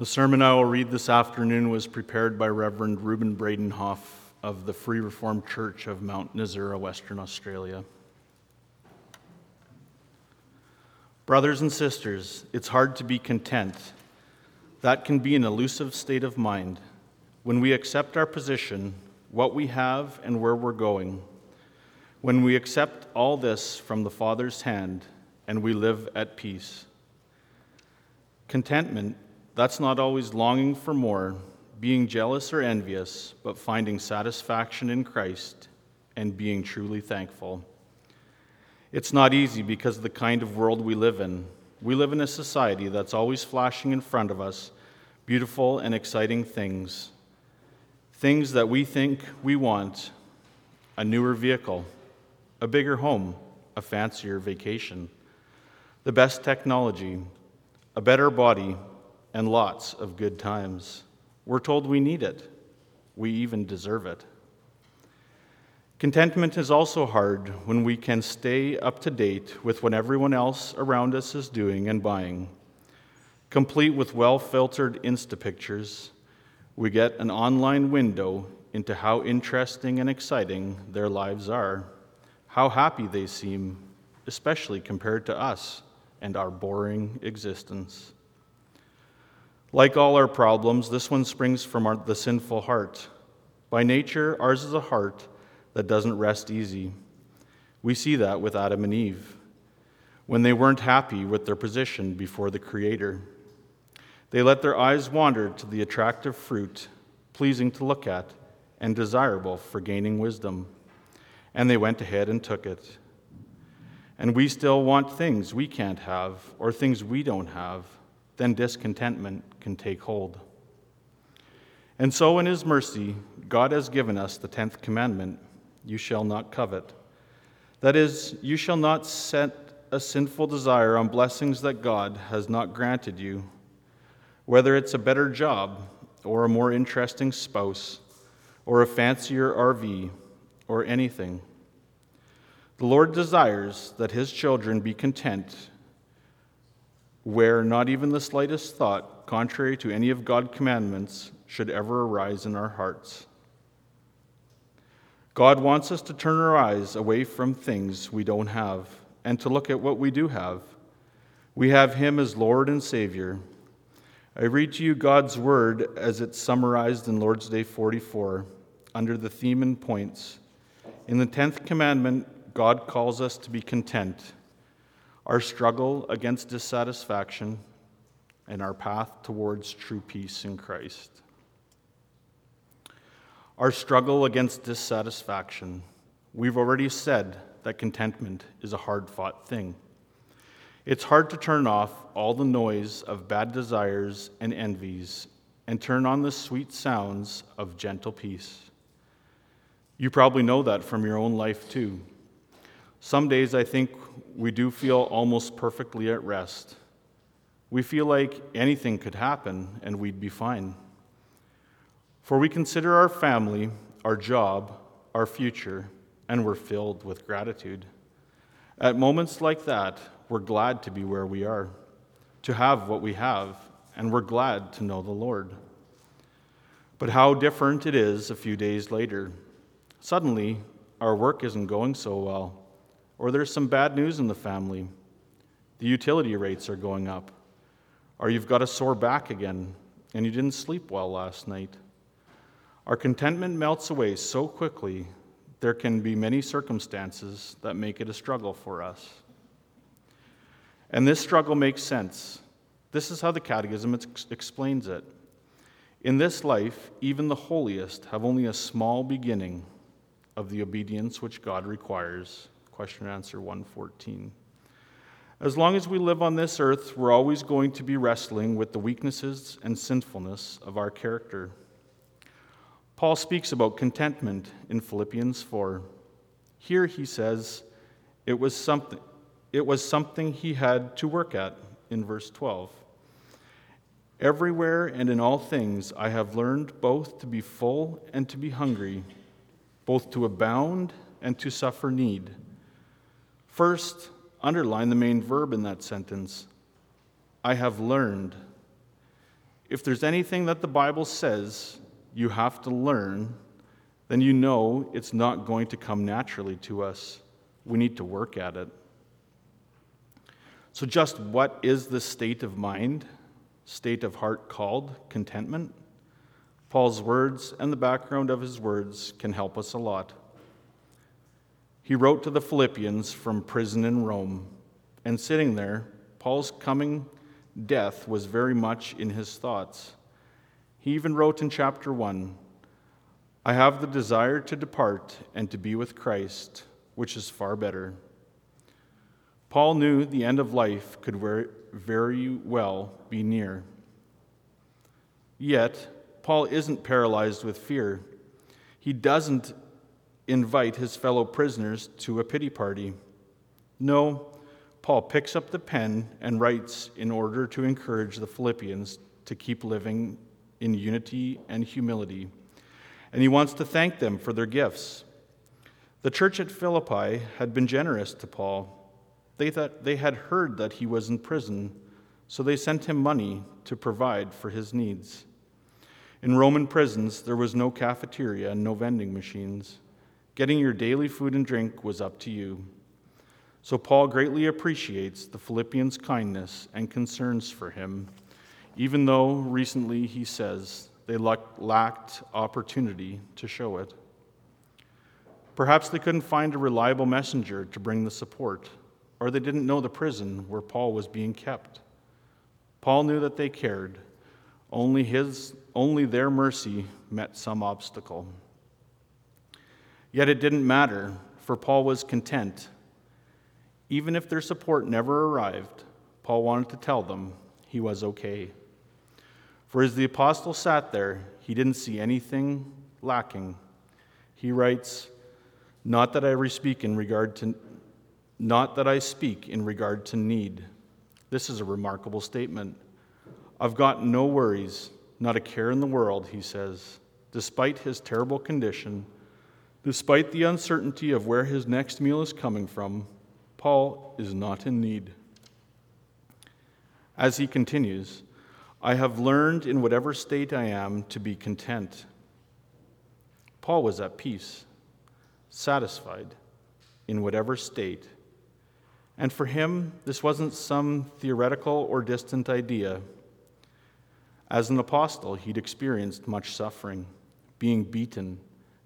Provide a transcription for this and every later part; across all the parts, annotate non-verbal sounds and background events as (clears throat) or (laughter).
The sermon I will read this afternoon was prepared by Reverend Reuben Bredenhof of the Free Reformed Church of Mount Nasura, Western Australia. Brothers and sisters, it's hard to be content. That can be an elusive state of mind. When we accept our position, what we have, and where we're going, when we accept all this from the Father's hand and we live at peace. Contentment that's not always longing for more, being jealous or envious, but finding satisfaction in Christ and being truly thankful. It's not easy because of the kind of world we live in. We live in a society that's always flashing in front of us beautiful and exciting things. Things that we think we want a newer vehicle, a bigger home, a fancier vacation, the best technology, a better body, and lots of good times. We're told we need it, we even deserve it. Contentment is also hard when we can stay up to date with what everyone else around us is doing and buying. Complete with well filtered Insta pictures, we get an online window into how interesting and exciting their lives are, how happy they seem, especially compared to us and our boring existence. Like all our problems, this one springs from our, the sinful heart. By nature, ours is a heart that doesn't rest easy. We see that with Adam and Eve when they weren't happy with their position before the Creator. They let their eyes wander to the attractive fruit, pleasing to look at and desirable for gaining wisdom, and they went ahead and took it. And we still want things we can't have or things we don't have then discontentment can take hold. And so, in His mercy, God has given us the tenth commandment you shall not covet. That is, you shall not set a sinful desire on blessings that God has not granted you, whether it's a better job, or a more interesting spouse, or a fancier RV, or anything. The Lord desires that His children be content where not even the slightest thought, contrary to any of God's commandments, should ever arise in our hearts. God wants us to turn our eyes away from things we don't have and to look at what we do have. We have Him as Lord and Savior. I read to you God's word as it's summarized in Lord's Day 44 under the theme and points. In the 10th commandment, God calls us to be content our struggle against dissatisfaction, and our path towards true peace in Christ. Our struggle against dissatisfaction. We've already said that contentment is a hard fought thing. It's hard to turn off all the noise of bad desires and envies and turn on the sweet sounds of gentle peace. You probably know that from your own life too. Some days I think we do feel almost perfectly at rest. We feel like anything could happen and we'd be fine. For we consider our family, our job, our future, and we're filled with gratitude. At moments like that, we're glad to be where we are, to have what we have, and we're glad to know the Lord. But how different it is a few days later. Suddenly, our work isn't going so well or there's some bad news in the family. The utility rates are going up. Or you've got a sore back again and you didn't sleep well last night. Our contentment melts away so quickly, there can be many circumstances that make it a struggle for us. And this struggle makes sense. This is how the Catechism ex- explains it. In this life, even the holiest have only a small beginning of the obedience which God requires question and answer 114. As long as we live on this earth, we're always going to be wrestling with the weaknesses and sinfulness of our character. Paul speaks about contentment in Philippians 4. Here he says it was something, it was something he had to work at in verse 12. Everywhere and in all things I have learned both to be full and to be hungry, both to abound and to suffer need. First, underline the main verb in that sentence I have learned. if there's anything that the Bible says you have to learn, then you know it's not going to come naturally to us. We need to work at it. So, just what is the state of mind, state of heart called contentment? Paul's words and the background of his words can help us a lot. He wrote to the Philippians from prison in Rome, and sitting there, Paul's coming death was very much in his thoughts. He even wrote in chapter 1 I have the desire to depart and to be with Christ, which is far better. Paul knew the end of life could very well be near. Yet, Paul isn't paralyzed with fear. He doesn't invite his fellow prisoners to a pity party. No, Paul picks up the pen and writes in order to encourage the Philippians to keep living in unity and humility. And he wants to thank them for their gifts. The church at Philippi had been generous to Paul. They thought they had heard that he was in prison, so they sent him money to provide for his needs. In Roman prisons, there was no cafeteria and no vending machines. Getting your daily food and drink was up to you. So Paul greatly appreciates the Philippians' kindness and concerns for him, even though recently he says they lacked opportunity to show it. Perhaps they couldn't find a reliable messenger to bring the support, or they didn't know the prison where Paul was being kept. Paul knew that they cared. Only, his, only their mercy met some obstacle. Yet it didn't matter, for Paul was content even if their support never arrived, Paul wanted to tell them he was okay. For as the apostle sat there, he didn't see anything lacking. He writes, Not that I speak in regard to not that I speak in regard to need. This is a remarkable statement. I've got no worries, not a care in the world, he says. Despite his terrible condition, despite the uncertainty of where his next meal is coming from, Paul is not in need. As he continues, I have learned in whatever state I am to be content. Paul was at peace, satisfied in whatever state. And for him, this wasn't some theoretical or distant idea. As an apostle, he'd experienced much suffering, being beaten,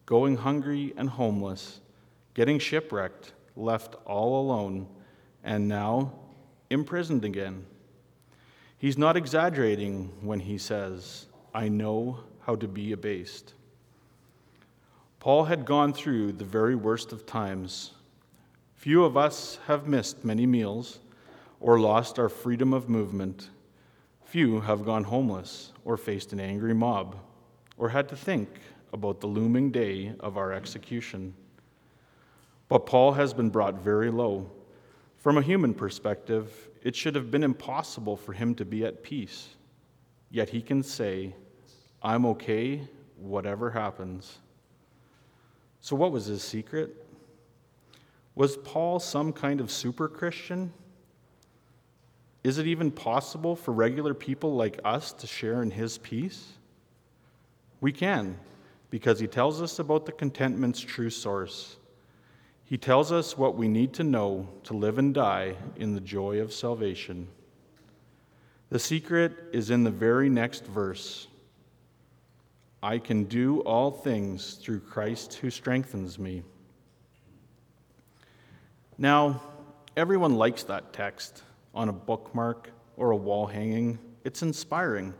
going hungry and homeless, getting shipwrecked left all alone, and now imprisoned again. He's not exaggerating when he says, I know how to be abased. Paul had gone through the very worst of times. Few of us have missed many meals or lost our freedom of movement. Few have gone homeless or faced an angry mob or had to think about the looming day of our execution. But Paul has been brought very low. From a human perspective, it should have been impossible for him to be at peace. Yet he can say, I'm okay, whatever happens. So, what was his secret? Was Paul some kind of super Christian? Is it even possible for regular people like us to share in his peace? We can, because he tells us about the contentment's true source. He tells us what we need to know to live and die in the joy of salvation. The secret is in the very next verse I can do all things through Christ who strengthens me. Now, everyone likes that text on a bookmark or a wall hanging. It's inspiring.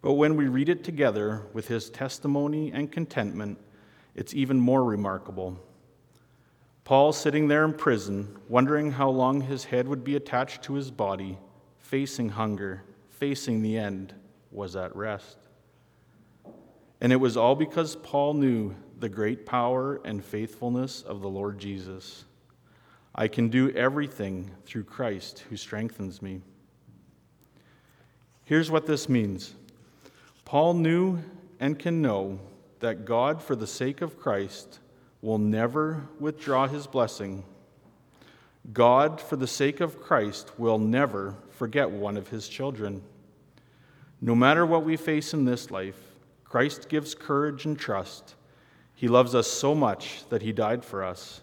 But when we read it together with his testimony and contentment, it's even more remarkable. Paul sitting there in prison, wondering how long his head would be attached to his body, facing hunger, facing the end, was at rest. And it was all because Paul knew the great power and faithfulness of the Lord Jesus. I can do everything through Christ who strengthens me. Here's what this means Paul knew and can know that God, for the sake of Christ, will never withdraw his blessing. God, for the sake of Christ, will never forget one of his children. No matter what we face in this life, Christ gives courage and trust. He loves us so much that He died for us.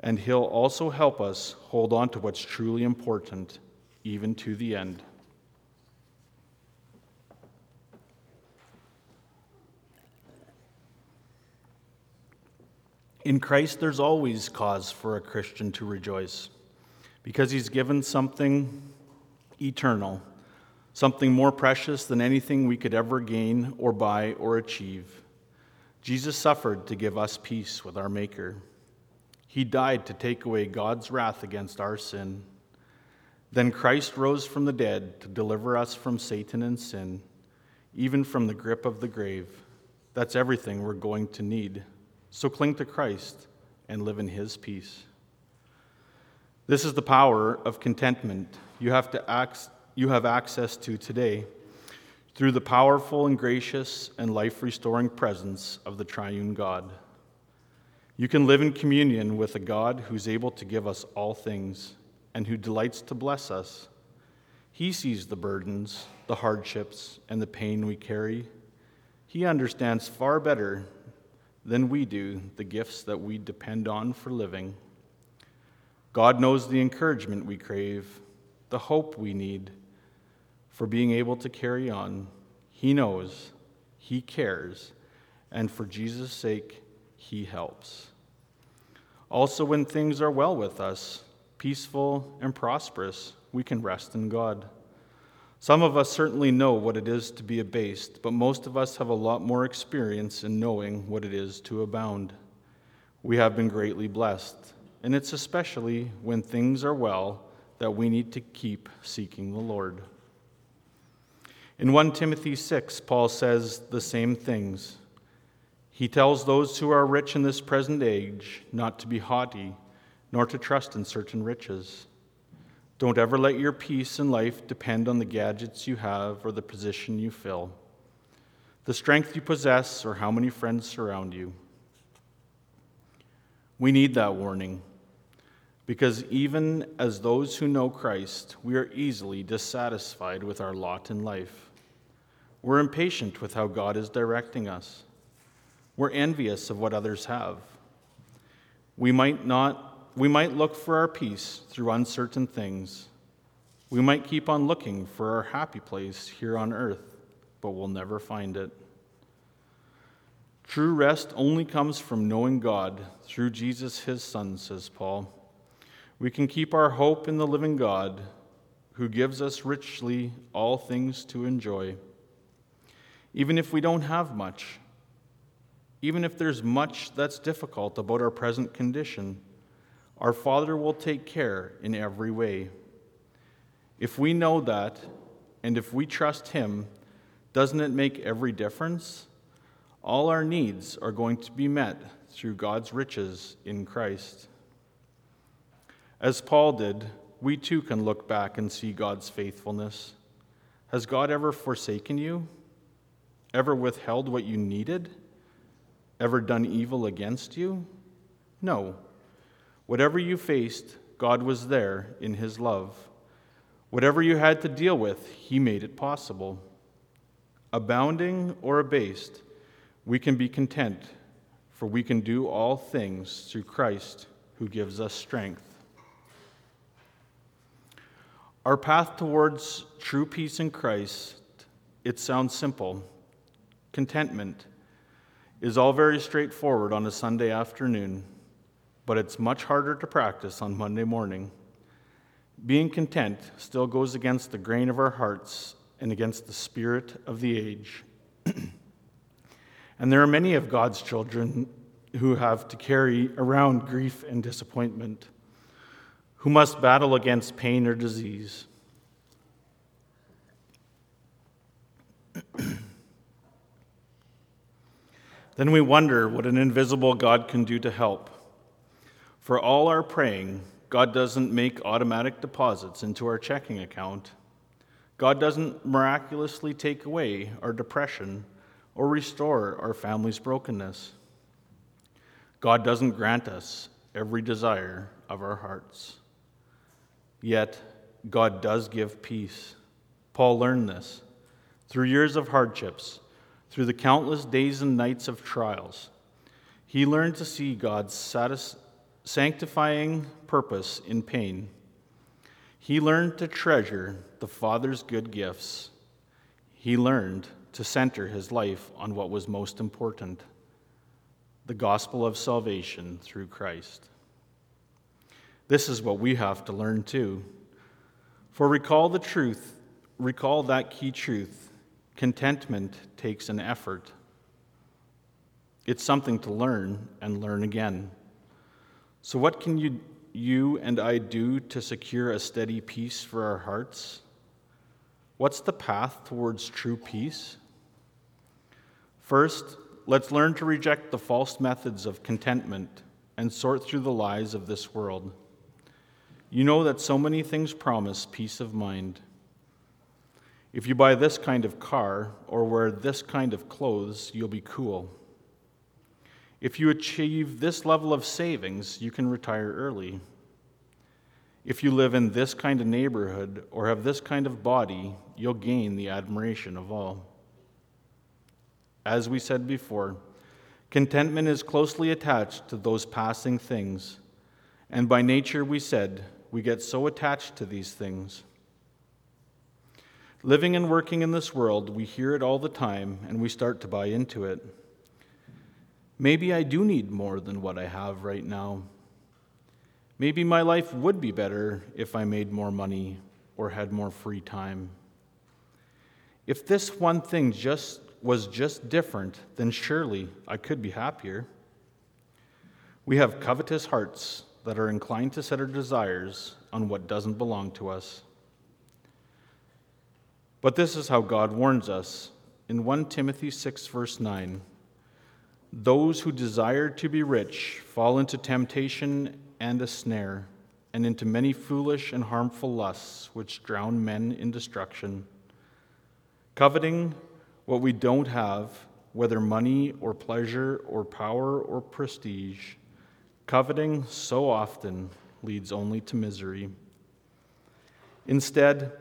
And He'll also help us hold on to what's truly important, even to the end. In Christ, there's always cause for a Christian to rejoice because he's given something eternal, something more precious than anything we could ever gain or buy or achieve. Jesus suffered to give us peace with our Maker. He died to take away God's wrath against our sin. Then Christ rose from the dead to deliver us from Satan and sin, even from the grip of the grave. That's everything we're going to need. So cling to Christ and live in his peace. This is the power of contentment you have, to ac- you have access to today through the powerful and gracious and life restoring presence of the triune God. You can live in communion with a God who's able to give us all things and who delights to bless us. He sees the burdens, the hardships, and the pain we carry. He understands far better than we do the gifts that we depend on for living. God knows the encouragement we crave, the hope we need for being able to carry on. He knows, He cares, and for Jesus' sake, He helps. Also, when things are well with us, peaceful and prosperous, we can rest in God. Some of us certainly know what it is to be abased, but most of us have a lot more experience in knowing what it is to abound. We have been greatly blessed, and it's especially when things are well that we need to keep seeking the Lord. In 1 Timothy 6, Paul says the same things. He tells those who are rich in this present age not to be haughty, nor to trust in certain riches don't ever let your peace in life depend on the gadgets you have or the position you fill, the strength you possess, or how many friends surround you. We need that warning because even as those who know Christ, we are easily dissatisfied with our lot in life. We're impatient with how God is directing us. We're envious of what others have. We might not we might look for our peace through uncertain things. We might keep on looking for our happy place here on earth, but we'll never find it. True rest only comes from knowing God through Jesus, his Son, says Paul. We can keep our hope in the living God who gives us richly all things to enjoy. Even if we don't have much, even if there's much that's difficult about our present condition, our Father will take care in every way. If we know that, and if we trust Him, doesn't it make every difference? All our needs are going to be met through God's riches in Christ. As Paul did, we too can look back and see God's faithfulness. Has God ever forsaken you? Ever withheld what you needed? Ever done evil against you? No. Whatever you faced, God was there in His love. Whatever you had to deal with, He made it possible. Abounding or abased, we can be content, for we can do all things through Christ who gives us strength. Our path towards true peace in Christ, it sounds simple. Contentment is all very straightforward on a Sunday afternoon but it's much harder to practice on Monday morning. Being content still goes against the grain of our hearts and against the spirit of the age. (clears throat) and there are many of God's children who have to carry around grief and disappointment, who must battle against pain or disease. (clears throat) then we wonder what an invisible God can do to help. For all our praying, God doesn't make automatic deposits into our checking account. God doesn't miraculously take away our depression or restore our family's brokenness. God doesn't grant us every desire of our hearts. Yet, God does give peace. Paul learned this. through years of hardships, through the countless days and nights of trials. He learned to see God's sanctifying purpose in pain. He learned to treasure the Father's good gifts. He learned to center his life on what was most important the gospel of salvation through Christ. This is what we have to learn too. For recall the truth, recall that key truth. Contentment takes an effort. It's something to learn and learn again. So, what can you, you and I do to secure a steady peace for our hearts? What's the path towards true peace? First, let's learn to reject the false methods of contentment and sort through the lies of this world. You know that so many things promise peace of mind. If you buy this kind of car or wear this kind of clothes, you'll be cool. If you achieve this level of savings, you can retire early. If you live in this kind of neighborhood or have this kind of body, you'll gain the admiration of all. As we said before, contentment is closely attached to those passing things, and by nature, we said, we get so attached to these things. Living and working in this world, we hear it all the time and we start to buy into it. Maybe I do need more than what I have right now. Maybe my life would be better if I made more money or had more free time. If this one thing just was just different, then surely I could be happier. We have covetous hearts that are inclined to set our desires on what doesn't belong to us. But this is how God warns us in 1 Timothy 6, verse 9 Those who desire to be rich fall into temptation and a snare, and into many foolish and harmful lusts which drown men in destruction. Coveting what we don't have, whether money or pleasure or power or prestige Coveting so often leads only to misery. Instead,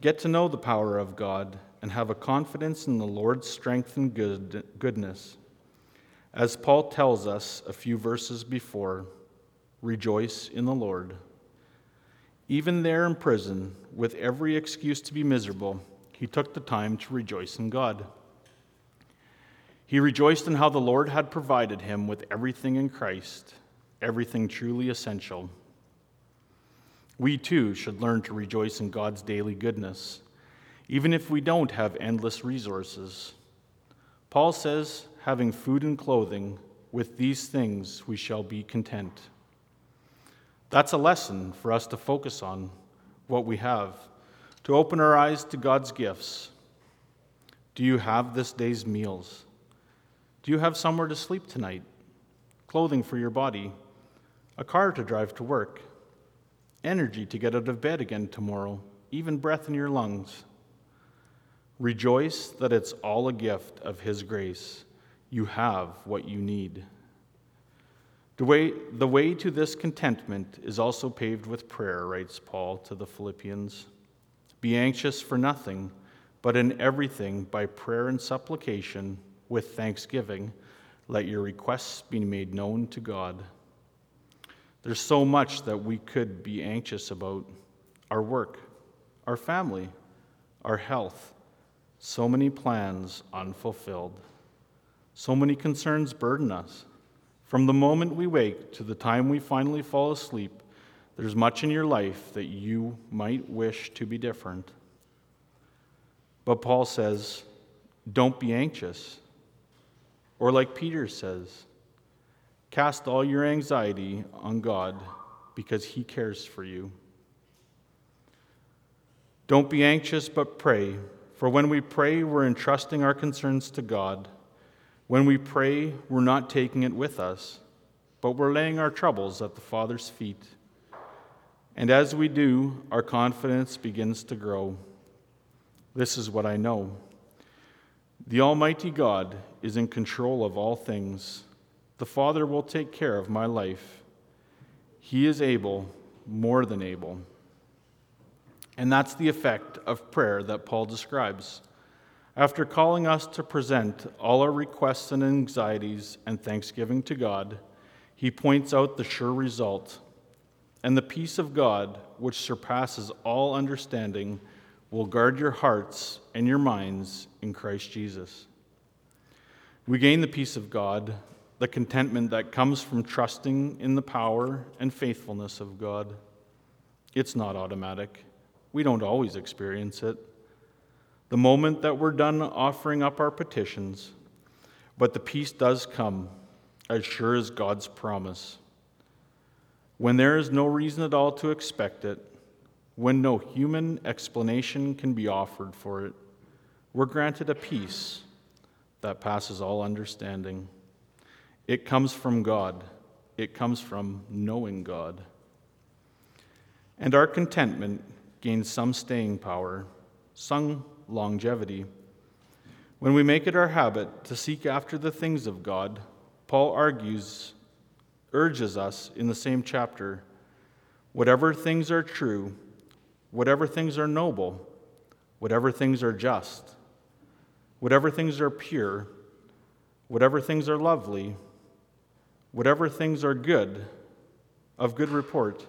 get to know the power of God and have a confidence in the Lord's strength and good, goodness. As Paul tells us a few verses before, rejoice in the Lord. Even there in prison, with every excuse to be miserable, he took the time to rejoice in God. He rejoiced in how the Lord had provided him with everything in Christ everything truly essential. We too should learn to rejoice in God's daily goodness, even if we don't have endless resources. Paul says, having food and clothing, with these things we shall be content. That's a lesson for us to focus on what we have, to open our eyes to God's gifts. Do you have this day's meals? Do you have somewhere to sleep tonight? Clothing for your body? a car to drive to work, energy to get out of bed again tomorrow, even breath in your lungs. Rejoice that it's all a gift of His grace. You have what you need. The way, the way to this contentment is also paved with prayer, writes Paul to the Philippians. Be anxious for nothing, but in everything, by prayer and supplication, with thanksgiving, let your requests be made known to God. There's so much that we could be anxious about our work, our family, our health, so many plans unfulfilled. So many concerns burden us. From the moment we wake to the time we finally fall asleep, there's much in your life that you might wish to be different. But Paul says, don't be anxious. Or like Peter says, Cast all your anxiety on God because He cares for you. Don't be anxious, but pray. For when we pray, we're entrusting our concerns to God. When we pray, we're not taking it with us, but we're laying our troubles at the Father's feet. And as we do, our confidence begins to grow. This is what I know the Almighty God is in control of all things. The Father will take care of my life. He is able, more than able. And that's the effect of prayer that Paul describes. After calling us to present all our requests and anxieties and thanksgiving to God, he points out the sure result. And the peace of God, which surpasses all understanding, will guard your hearts and your minds in Christ Jesus. We gain the peace of God, the contentment that comes from trusting in the power and faithfulness of God. It's not automatic, we don't always experience it the moment that we're done offering up our petitions, but the peace does come, as sure as God's promise. When there is no reason at all to expect it, when no human explanation can be offered for it, we're granted a peace that passes all understanding. It comes from God, it comes from knowing God. And our contentment gains some staying power, some longevity. When we make it our habit to seek after the things of God, Paul argues, urges us in the same chapter whatever things are true, whatever things are noble, whatever things are just, whatever things are pure, whatever things are lovely, whatever things are good, of good report,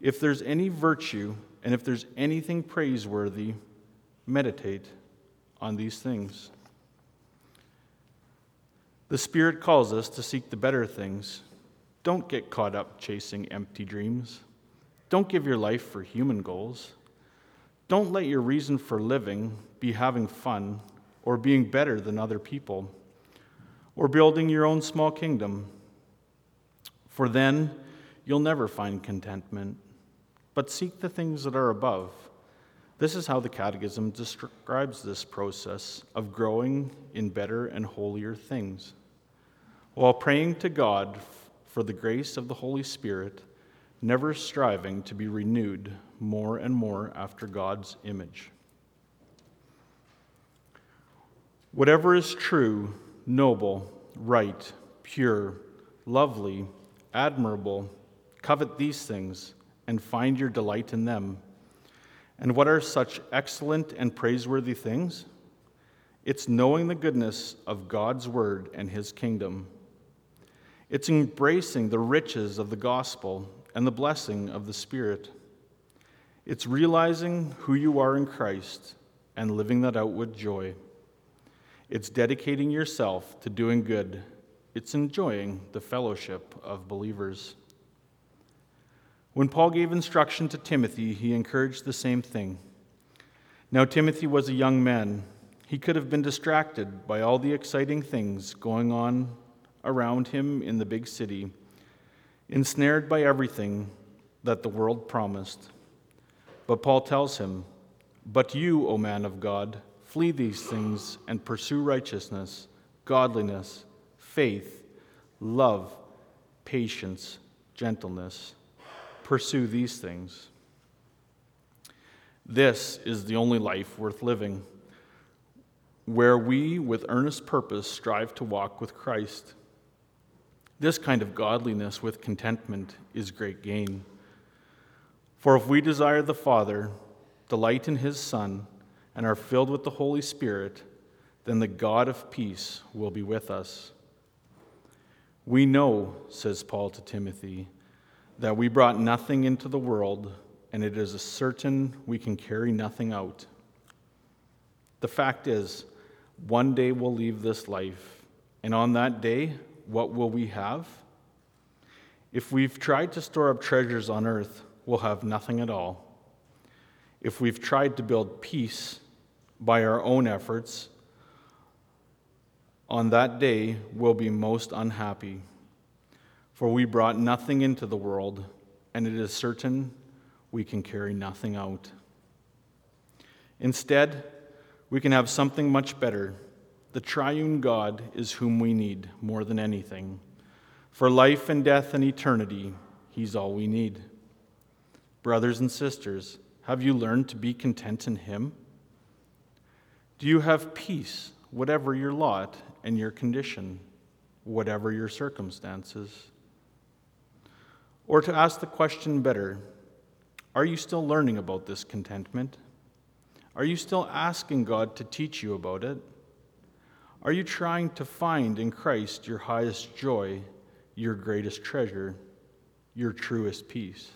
if there's any virtue and if there's anything praiseworthy, meditate on these things. The Spirit calls us to seek the better things. Don't get caught up chasing empty dreams. Don't give your life for human goals. Don't let your reason for living be having fun or being better than other people or building your own small kingdom. For then you'll never find contentment. But seek the things that are above this is how the Catechism describes this process of growing in better and holier things. While praying to God for the grace of the Holy Spirit, never striving to be renewed more and more after God's image. Whatever is true, noble, right, pure, lovely, admirable, covet these things and find your delight in them and what are such excellent and praiseworthy things? It's knowing the goodness of God's word and his kingdom. It's embracing the riches of the gospel and the blessing of the Spirit. It's realizing who you are in Christ and living that out with joy. It's dedicating yourself to doing good. It's enjoying the fellowship of believers. When Paul gave instruction to Timothy, he encouraged the same thing. Now, Timothy was a young man. He could have been distracted by all the exciting things going on around him in the big city, ensnared by everything that the world promised. But Paul tells him, But you, O man of God, flee these things and pursue righteousness, godliness, faith, love, patience, gentleness pursue these things. This is the only life worth living, where we, with earnest purpose, strive to walk with Christ. This kind of godliness with contentment is great gain. For if we desire the Father, delight in his Son, and are filled with the Holy Spirit, then the God of peace will be with us. We know, says Paul to Timothy, that we brought nothing into the world, and it is certain we can carry nothing out. The fact is, one day we'll leave this life, and on that day, what will we have? If we've tried to store up treasures on earth, we'll have nothing at all. If we've tried to build peace by our own efforts, on that day we'll be most unhappy. For we brought nothing into the world, and it is certain we can carry nothing out. Instead, we can have something much better. The triune God is whom we need more than anything. For life and death and eternity, He's all we need. Brothers and sisters, have you learned to be content in Him? Do you have peace, whatever your lot and your condition, whatever your circumstances? Or to ask the question better, are you still learning about this contentment? Are you still asking God to teach you about it? Are you trying to find in Christ your highest joy, your greatest treasure, your truest peace?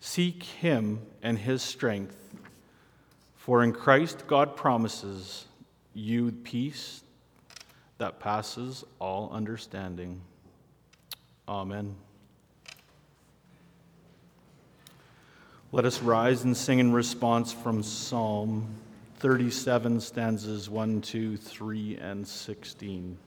Seek Him and His strength, for in Christ God promises you peace that passes all understanding. Amen. Let us rise and sing in response from Psalm 37, stanzas 1, 2, 3, and 16.